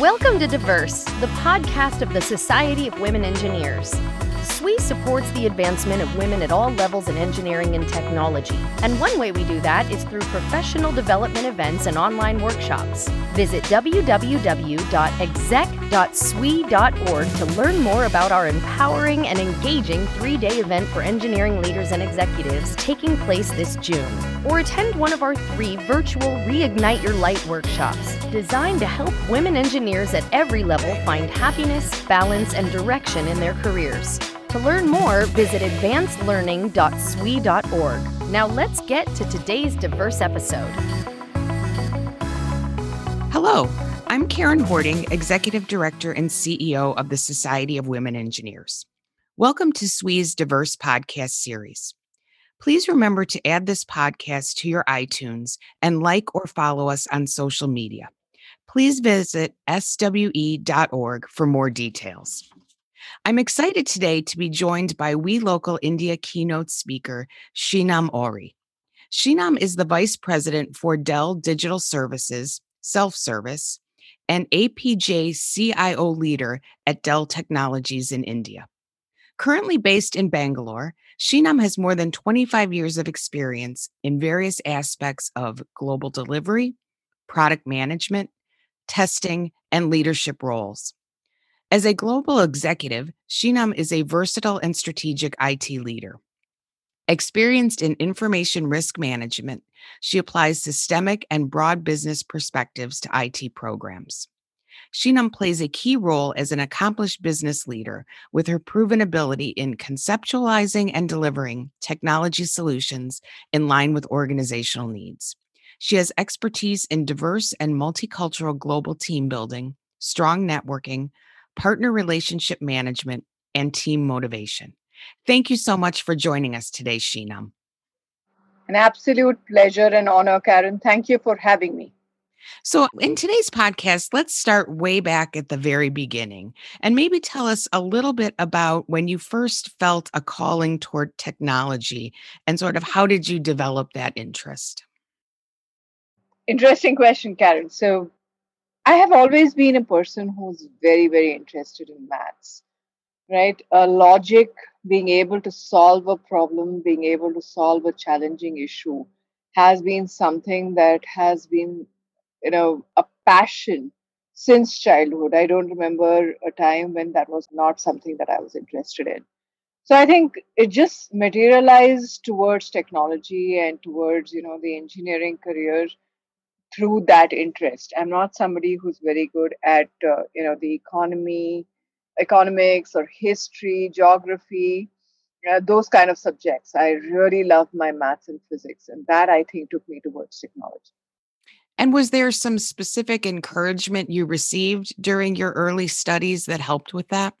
Welcome to Diverse, the podcast of the Society of Women Engineers. SWE supports the advancement of women at all levels in engineering and technology. And one way we do that is through professional development events and online workshops. Visit www.exec.swe.org to learn more about our empowering and engaging three day event for engineering leaders and executives taking place this June. Or attend one of our three virtual Reignite Your Light workshops designed to help women engineers at every level find happiness, balance, and direction in their careers. To learn more, visit advancedlearning.swe.org. Now let's get to today's diverse episode. Hello, I'm Karen Horting, Executive Director and CEO of the Society of Women Engineers. Welcome to SWE's Diverse Podcast Series. Please remember to add this podcast to your iTunes and like or follow us on social media. Please visit swe.org for more details. I'm excited today to be joined by We Local India keynote speaker, Sheenam Ohrie. Sheenam is the Vice President for Dell Digital Services, Self Service, and APJ CIO leader at Dell Technologies in India. Currently based in Bangalore, Sheenam has more than 25 years of experience in various aspects of global delivery, product management, testing, and leadership roles. As a global executive, Sheenam is a versatile and strategic IT leader. Experienced in information risk management, she applies systemic and broad business perspectives to IT programs. Shinam plays a key role as an accomplished business leader with her proven ability in conceptualizing and delivering technology solutions in line with organizational needs. She has expertise in diverse and multicultural global team building, strong networking, partner relationship management, and team motivation. Thank you so much for joining us today, Sheenam. An absolute pleasure and honor, Karen. Thank you for having me. So, in today's podcast, let's start way back at the very beginning and maybe tell us a little bit about when you first felt a calling toward technology and sort of how did you develop that interest? Interesting question, Karen. So, I have always been a person who's very, very interested in maths, right? Uh, logic, being able to solve a problem, being able to solve a challenging issue has been something that has been, you know, a passion since childhood. I don't remember a time when that was not something that I was interested in. So I think it just materialized towards technology and towards, you know, the engineering career through that interest. I'm not somebody who's very good at uh, you know the economy, economics or history, geography, uh, those kind of subjects. I really love my maths and physics, and that I think took me towards technology. And was there some specific encouragement you received during your early studies that helped with that?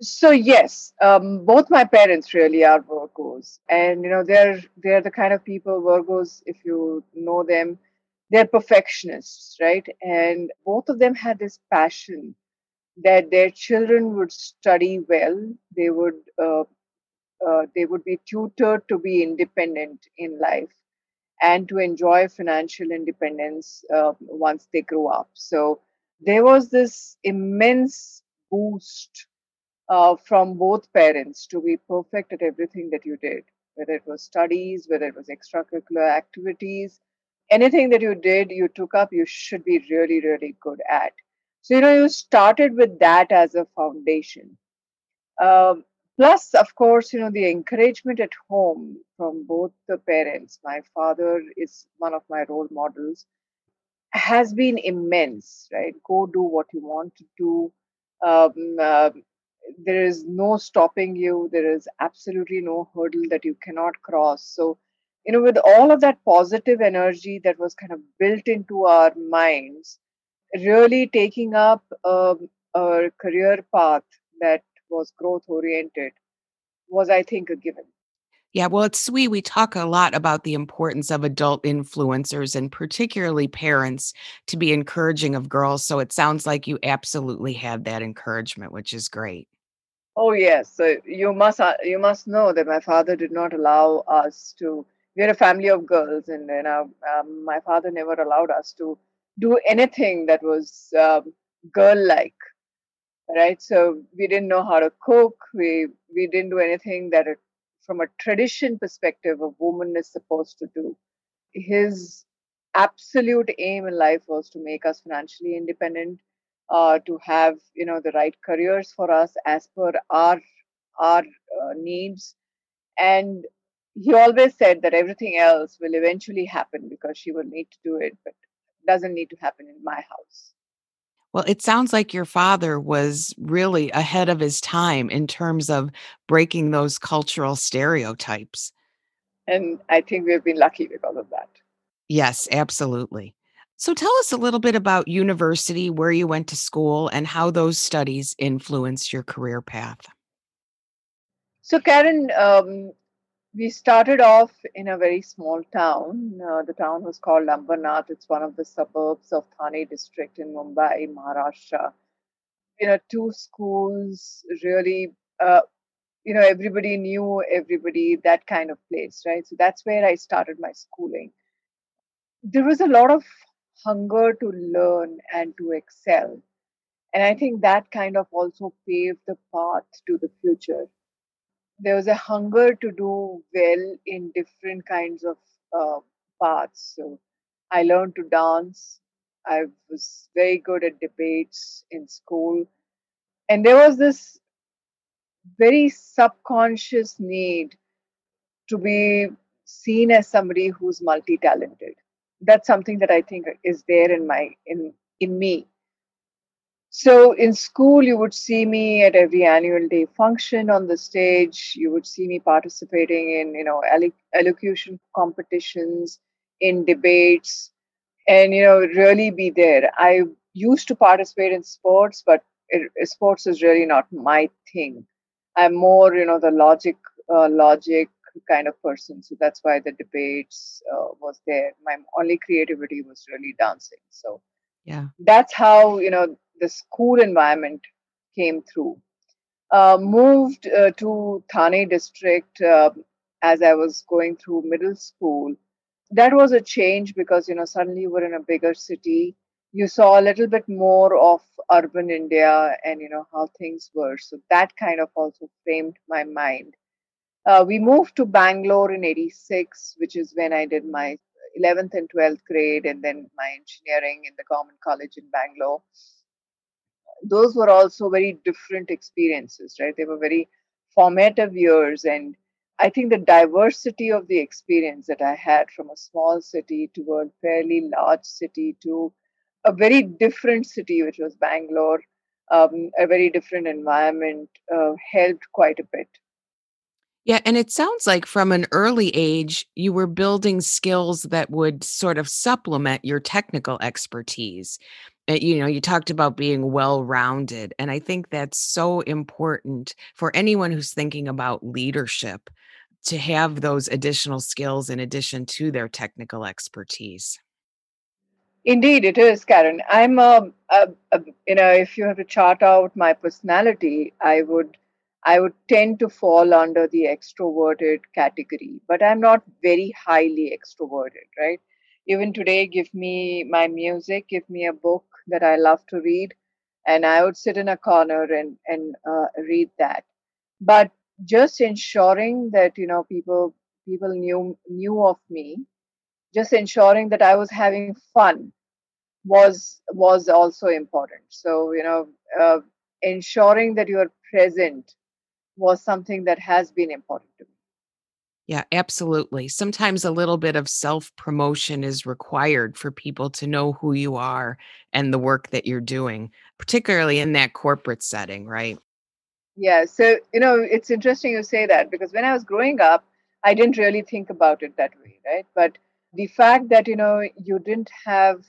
So yes, um, both my parents really are Virgos, and you know they're they're the kind of people Virgos. If you know them, they're perfectionists, right? And both of them had this passion that their children would study well. They would uh, uh, they would be tutored to be independent in life and to enjoy financial independence uh, once they grow up. So there was this immense boost uh, from both parents to be perfect at everything that you did, whether it was studies, whether it was extracurricular activities, anything that you did, you took up, you should be really, really good at. So, you know, you started with that as a foundation. Um, plus, of course, you know, the encouragement at home from both the parents. My father is one of my role models, has been immense, right? Go do what you want to do. Um, uh, there is no stopping you. There is absolutely no hurdle that you cannot cross. So, you know, with all of that positive energy that was kind of built into our minds, really taking up a, a career path that was growth oriented was, I think, a given. Yeah, well, at SWE. We talk a lot about the importance of adult influencers and particularly parents to be encouraging of girls. So it sounds like you absolutely had that encouragement, which is great. Oh yes, so you must uh, you must know that my father did not allow us to we're a family of girls and you know um, my father never allowed us to do anything that was um, girl like right? So we didn't know how to cook. We we didn't do anything that it, from a tradition perspective a woman is supposed to do. His absolute aim in life was to make us financially independent uh, to have you know the right careers for us as per our our uh, needs. And he always said that everything else will eventually happen because she will need to do it but doesn't need to happen in my house well, it sounds like your father was really ahead of his time in terms of breaking those cultural stereotypes. And I think we've been lucky because of that. Yes, absolutely. So tell us a little bit about university, where you went to school, and how those studies influenced your career path. So, Karen, um, we started off in a very small town. Uh, the town was called Ambernath. It's one of the suburbs of Thane district in Mumbai, Maharashtra. You know, two schools really, uh, you know, everybody knew everybody, that kind of place, right? So that's where I started my schooling. There was a lot of hunger to learn and to excel. And I think that kind of also paved the path to the future there was a hunger to do well in different kinds of uh, paths. So I learned to dance. I was very good at debates in school. And there was this very subconscious need to be seen as somebody who's multi-talented. That's something that I think is there in my in in me so in school, you would see me at every annual day function on the stage. You would see me participating in, you know, elocution competitions, in debates, and you know, really be there. I used to participate in sports, but it, sports is really not my thing. I'm more, you know, the logic, uh, logic kind of person. So that's why the debates uh, was there. My only creativity was really dancing. So yeah, that's how you know the school environment came through. Uh, moved uh, to Thane district uh, as I was going through middle school. That was a change because you know suddenly you were in a bigger city. You saw a little bit more of urban India and you know how things were. So that kind of also framed my mind. Uh, we moved to Bangalore in '86, which is when I did my 11th and 12th grade, and then my engineering in the Common College in Bangalore those were also very different experiences, right? They were very formative years. And I think the diversity of the experience that I had from a small city to a fairly large city to a very different city, which was Bangalore, um, a very different environment, uh, helped quite a bit. Yeah, and it sounds like from an early age, you were building skills that would sort of supplement your technical expertise. Uh, you know, you talked about being well rounded. And I think that's so important for anyone who's thinking about leadership to have those additional skills in addition to their technical expertise. Indeed, it is, Karen. I'm, a, a, a, you know, if you have to chart out my personality, I would I would tend to fall under the extroverted category, but I'm not very highly extroverted, right? Even today, give me my music, give me a book that I love to read, and I would sit in a corner and and uh, read that. But just ensuring that you know people people knew knew of me, just ensuring that I was having fun was was also important. So you know, uh, ensuring that you are present was something that has been important to me. Yeah, absolutely. Sometimes a little bit of self promotion is required for people to know who you are and the work that you're doing, particularly in that corporate setting, right? Yeah. So, you know, it's interesting you say that because when I was growing up, I didn't really think about it that way, right? But the fact that, you know, you didn't have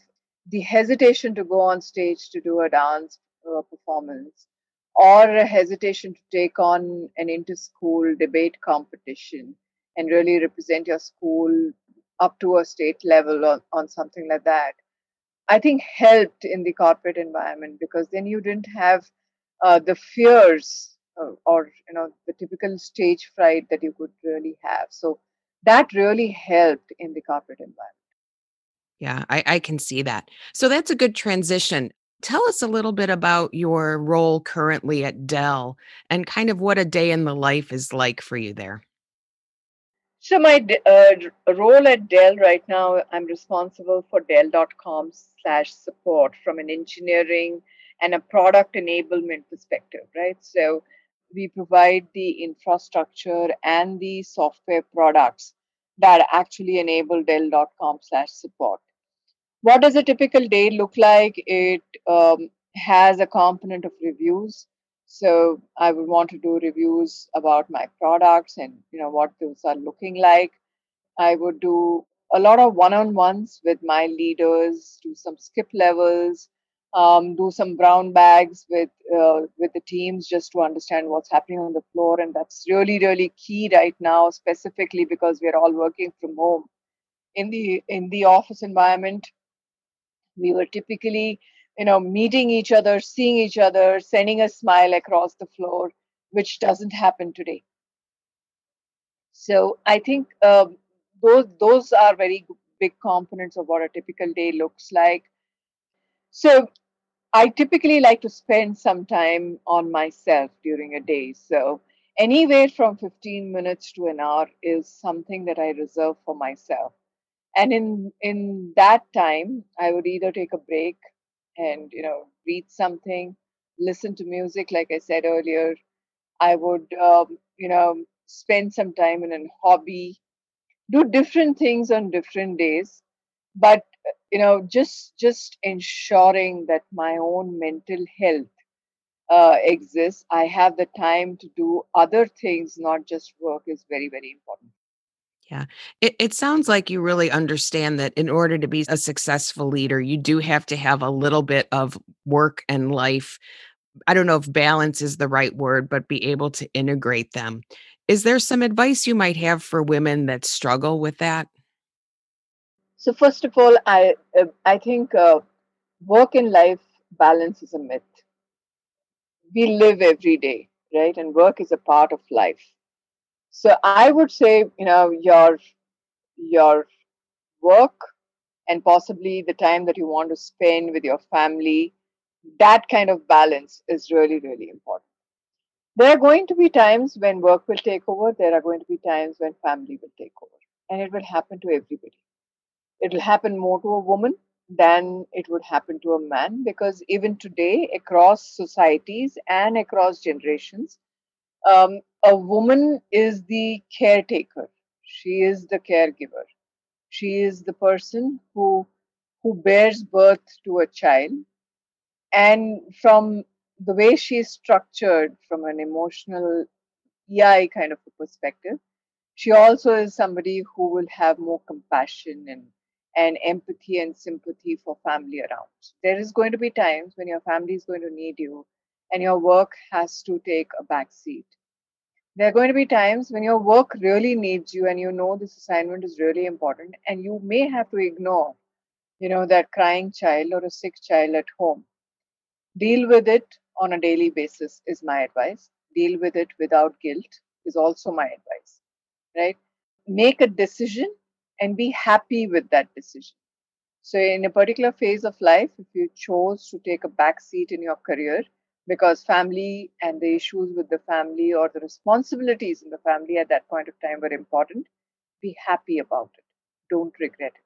the hesitation to go on stage to do a dance uh, performance or a hesitation to take on an inter school debate competition and really represent your school up to a state level on, on something like that i think helped in the corporate environment because then you didn't have uh, the fears uh, or you know the typical stage fright that you could really have so that really helped in the corporate environment Yeah, I, I can see that. So that's a good transition. Tell us a little bit about your role currently at Dell and kind of what a day in the life is like for you there. So my uh, role at Dell right now, I'm responsible for Dell.com slash support from an engineering and a product enablement perspective, right? So we provide the infrastructure and the software products that actually enable Dell.com slash support. What does a typical day look like? It um, has a component of reviews. So I would want to do reviews about my products and you know what those are looking like. I would do a lot of one-on-ones with my leaders, do some skip levels, um, do some brown bags with uh, with the teams just to understand what's happening on the floor, and that's really really key right now, specifically because we're all working from home. In the in the office environment, we were typically you know meeting each other seeing each other sending a smile across the floor which doesn't happen today. So i think uh, those those are very big components of what a typical day looks like. So i typically like to spend some time on myself during a day. So anywhere from 15 minutes to an hour is something that i reserve for myself. And in in that time i would either take a break and you know read something listen to music like i said earlier i would um, you know spend some time in a hobby do different things on different days but uh, you know just just ensuring that my own mental health uh, exists i have the time to do other things not just work is very very important Yeah. It it sounds like you really understand that in order to be a successful leader, you do have to have a little bit of work and life. I don't know if balance is the right word, but be able to integrate them. Is there some advice you might have for women that struggle with that? so first of all i uh, i think uh, work and life balance is a myth we live every day right and work is a part of life so i would say you know your your work and possibly the time that you want to spend with your family that kind of balance is really really important. There are going to be times when work will take over there are going to be times when family will take over and it will happen to everybody. It will happen more to a woman than it would happen to a man because even today across societies and across generations um, a woman is the caretaker. She is the caregiver. She is the person who who bears birth to a child. And from the way she is structured from an emotional ei kind of a perspective she also is somebody who will have more compassion and and empathy and sympathy for family around. There is going to be times when your family is going to need you and your work has to take a back seat there are going to be times when your work really needs you and you know this assignment is really important and you may have to ignore you know that crying child or a sick child at home. Deal with it on a daily basis is my advice. Deal with it without guilt is also my advice right? Make a decision and be happy with that decision. So in a particular phase of life if you chose to take a back seat in your career because family and the issues with the family or the responsibilities in the family at that point of time were important be happy about it don't regret it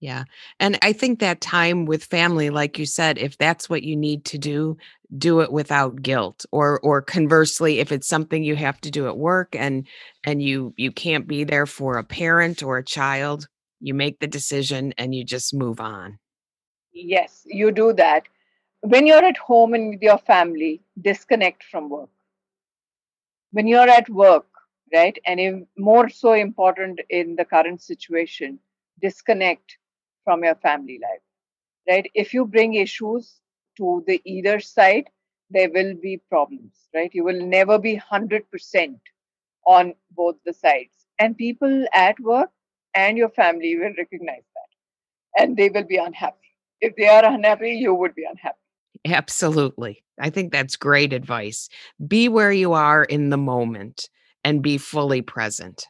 Yeah. And I think that time with family, like you said, if that's what you need to do, do it without guilt. Or or conversely, if it's something you have to do at work and and you you can't be there for a parent or a child, you make the decision and you just move on. yes you do that when you're at home and with your family disconnect from work when you're at work, right, and more so important in the current situation, disconnect from your family life, right? If you bring issues to the either side, there will be problems, right? You will never be 100% on both the sides. And people at work and your family will recognize that and they will be unhappy. If they are unhappy, you would be unhappy. Absolutely. I think that's great advice. Be where you are in the moment and be fully present.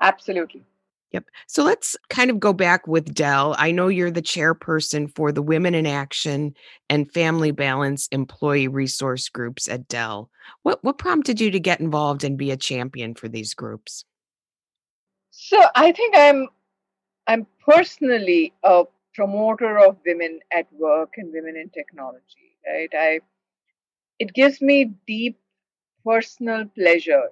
Absolutely. Yep. So let's kind of go back with Dell. I know you're the chairperson for the Women in Action and Family Balance employee resource groups at Dell. What what prompted you to get involved and be a champion for these groups? So I think I'm I'm personally a promoter of women at work and women in technology, right? I it gives me deep personal pleasure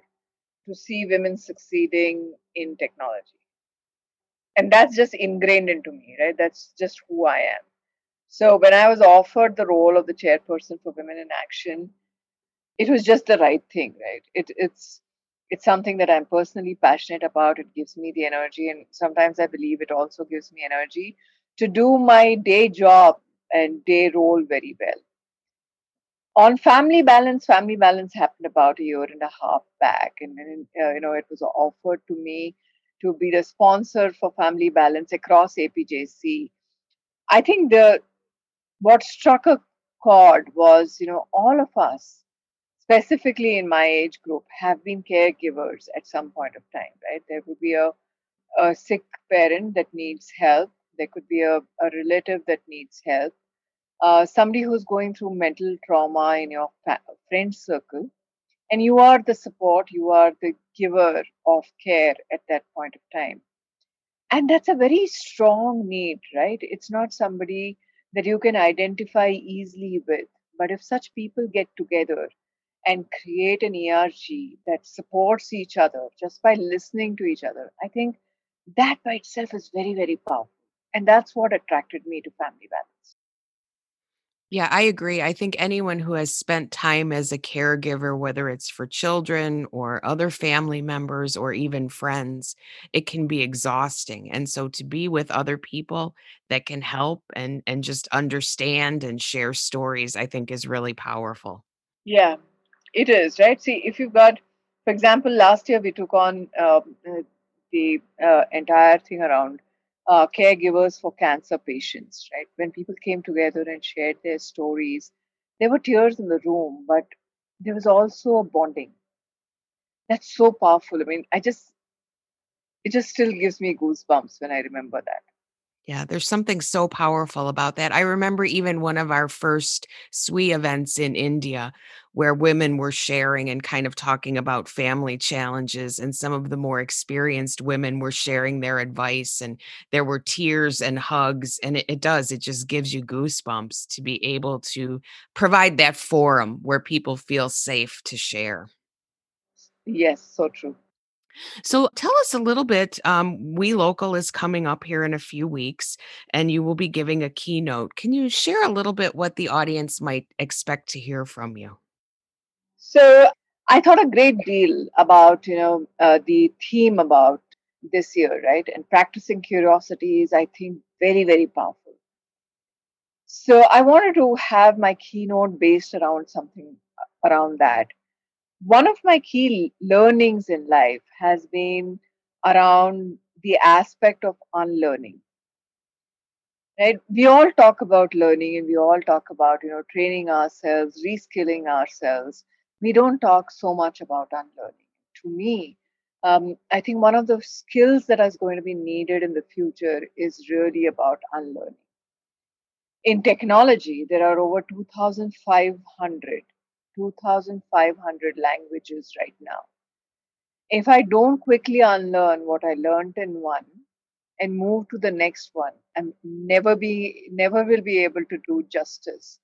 to see women succeeding in technology. And that's just ingrained into me, right? That's just who I am. So when I was offered the role of the chairperson for Women in Action, it was just the right thing, right? It, it's it's something that I'm personally passionate about. It gives me the energy, and sometimes I believe it also gives me energy to do my day job and day role very well. On family balance, family balance happened about a year and a half back, and uh, you know it was offered to me to be the sponsor for family balance across APJC. I think the what struck a chord was you know all of us specifically in my age group, have been caregivers at some point of time, right? There would be a, a sick parent that needs help, there could be a, a relative that needs help, uh, somebody who's going through mental trauma in your fa- friend circle, and you are the support, you are the giver of care at that point of time. And that's a very strong need, right? It's not somebody that you can identify easily with. But if such people get together and create an ERG that supports each other just by listening to each other, I think that by itself is very, very powerful. And that's what attracted me to Family Balance. Yeah, I agree. I think anyone who has spent time as a caregiver, whether it's for children or other family members or even friends, it can be exhausting. And so to be with other people that can help and and just understand and share stories, I think is really powerful. Yeah, it is, right? See, if you've got, for example, last year we took on um, uh, the uh, entire thing around uh, caregivers for cancer patients, right? When people came together and shared their stories, there were tears in the room, but there was also a bonding. That's so powerful. I mean, I just, it just still gives me goosebumps when I remember that. Yeah, there's something so powerful about that. I remember even one of our first SWE events in India where women were sharing and kind of talking about family challenges and some of the more experienced women were sharing their advice and there were tears and hugs and it, it does it just gives you goosebumps to be able to provide that forum where people feel safe to share. Yes, so true. So tell us a little bit. Um, we Local is coming up here in a few weeks, and you will be giving a keynote. Can you share a little bit what the audience might expect to hear from you? So I thought a great deal about you know uh, the theme about this year, right? And practicing curiosity is, I think, very very powerful. So I wanted to have my keynote based around something uh, around that one of my key learnings in life has been around the aspect of unlearning right we all talk about learning and we all talk about you know training ourselves reskilling ourselves we don't talk so much about unlearning to me um, i think one of the skills that is going to be needed in the future is really about unlearning in technology there are over 2500 2,500 languages right now. If I don't quickly unlearn what I learned in one and move to the next one, and never be never will be able to do justice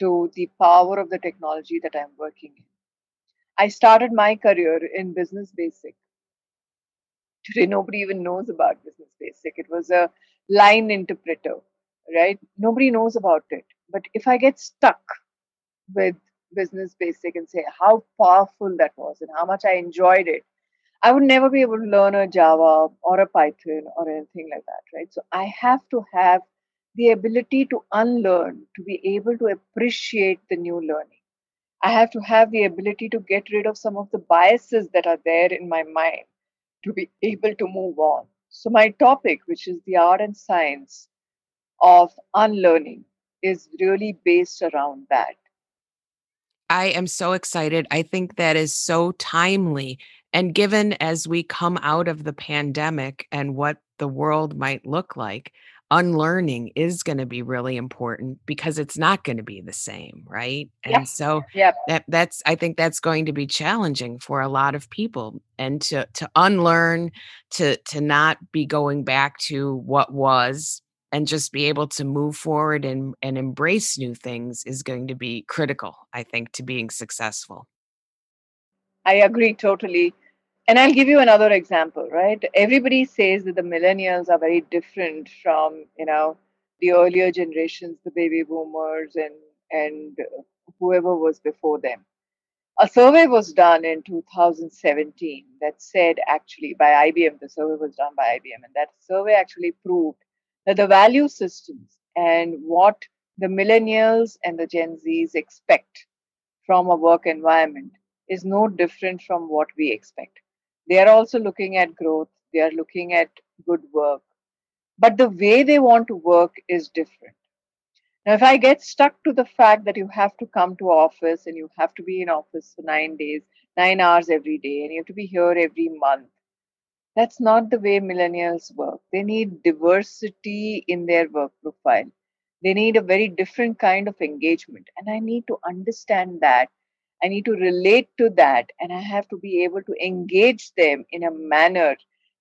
to the power of the technology that I'm working in. I started my career in Business Basic. Today, nobody even knows about Business Basic. It was a line interpreter, right? Nobody knows about it. But if I get stuck with business basic and say how powerful that was and how much I enjoyed it, I would never be able to learn a Java or a Python or anything like that, right? So I have to have the ability to unlearn, to be able to appreciate the new learning. I have to have the ability to get rid of some of the biases that are there in my mind to be able to move on. So, my topic, which is the art and science of unlearning, is really based around that. I am so excited. I think that is so timely And given as we come out of the pandemic and what the world might look like, unlearning is going to be really important because it's not going to be the same right Yep. and so Yep. that that's i think that's going to be challenging for a lot of people and to to unlearn to to not be going back to what was and just be able to move forward and and embrace new things is going to be critical i think to being successful I agree totally. And I'll give you another example, right? Everybody says that the millennials are very different from, you know, the earlier generations, the baby boomers and and whoever was before them. A survey was done in 2017 that said actually by IBM, the survey was done by IBM, and that survey actually proved that the value systems and what the millennials and the Gen Zs expect from a work environment is no different from what we expect. They are also looking at growth, they are looking at good work, but the way they want to work is different. Now, if I get stuck to the fact that you have to come to office and you have to be in office for nine days, nine hours every day, and you have to be here every month, that's not the way millennials work. They need diversity in their work profile. They need a very different kind of engagement. And I need to understand that. I need to relate to that. And I have to be able to engage them in a manner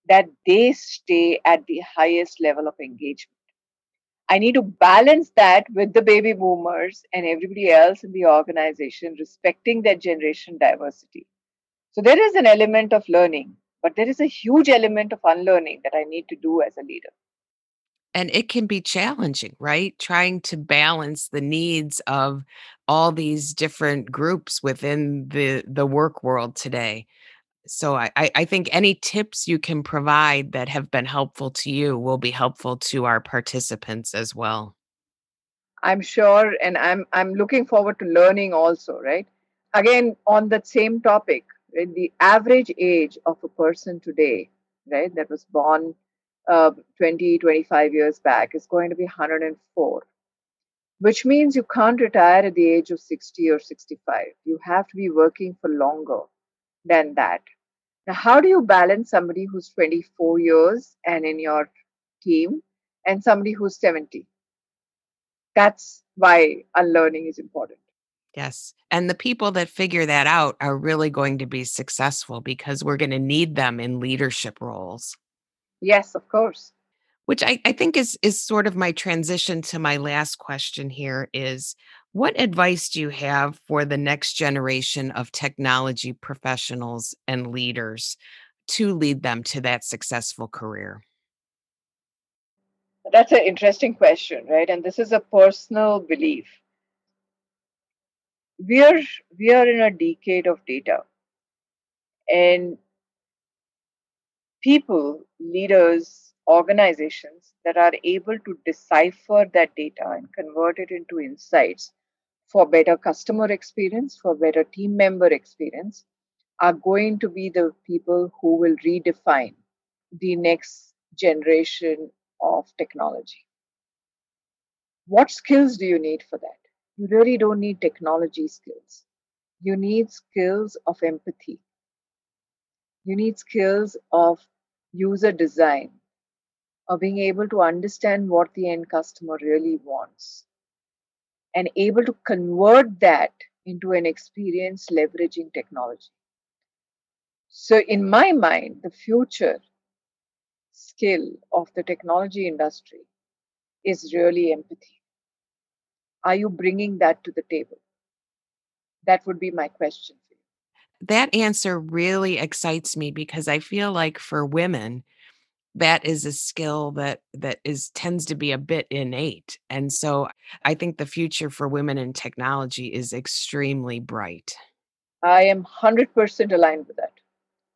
that they stay at the highest level of engagement. I need to balance that with the baby boomers and everybody else in the organization, respecting their generation diversity. So there is an element of learning, but there is a huge element of unlearning that I need to do as a leader. And it can be challenging right trying to balance the needs of all these different groups within the the work world today so I, I think any tips you can provide that have been helpful to you will be helpful to our participants as well. I'm sure, and I'm I'm looking forward to learning also, right? Again, on that same topic, right, the average age of a person today, right, that was born uh, 20, 25 years back is going to be 104, which means you can't retire at the age of 60 or 65. You have to be working for longer than that. Now, how do you balance somebody who's 24 years and in your team and somebody who's 70? That's why unlearning is important. Yes. And the people that figure that out are really going to be successful because we're going to need them in leadership roles. Yes, of course. Which I, I think is is sort of my transition to my last question here is what advice do you have for the next generation of technology professionals and leaders to lead them to that successful career? That's an interesting question, right? And this is a personal belief. We are we are in a decade of data, and people, leaders, organizations that are able to decipher that data and convert it into insights for better customer experience, for better team member experience, are going to be the people who will redefine the next generation of technology. What skills do you need for that? You really don't need technology skills. You need skills of empathy. You need skills of user design, of being able to understand what the end customer really wants and able to convert that into an experience leveraging technology. So, in my mind, the future skill of the technology industry is really empathy. Are you bringing that to the table? That would be my question. That answer really excites me because I feel like for women, that is a skill that that is tends to be a bit innate. And so I think the future for women in technology is extremely bright. I am 100% aligned with that.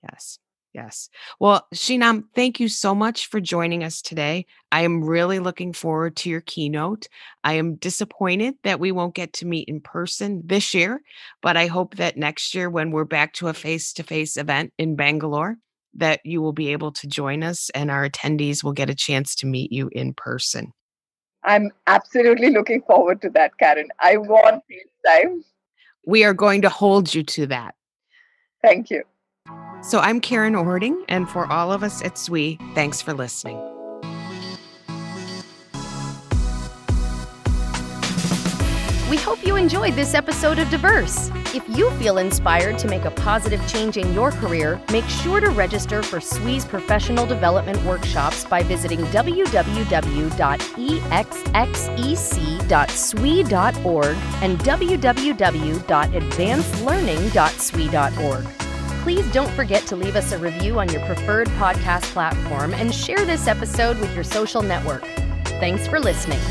Yes. Yes. Well, Sheenam, thank you so much for joining us today. I am really looking forward to your keynote. I am disappointed that we won't get to meet in person this year, but I hope that next year, when we're back to a face to face event in Bangalore, that you will be able to join us and our attendees will get a chance to meet you in person. I'm absolutely looking forward to that, Karen. I want FaceTime. We are going to hold you to that. Thank you. So I'm Karen Horting, and for all of us at SWE, thanks for listening. We hope you enjoyed this episode of Diverse. If you feel inspired to make a positive change in your career, make sure to register for SWE's professional development workshops by visiting www.exec.swe.org and www.advancedlearning.swe.org. Please don't forget to leave us a review on your preferred podcast platform and share this episode with your social network. Thanks for listening.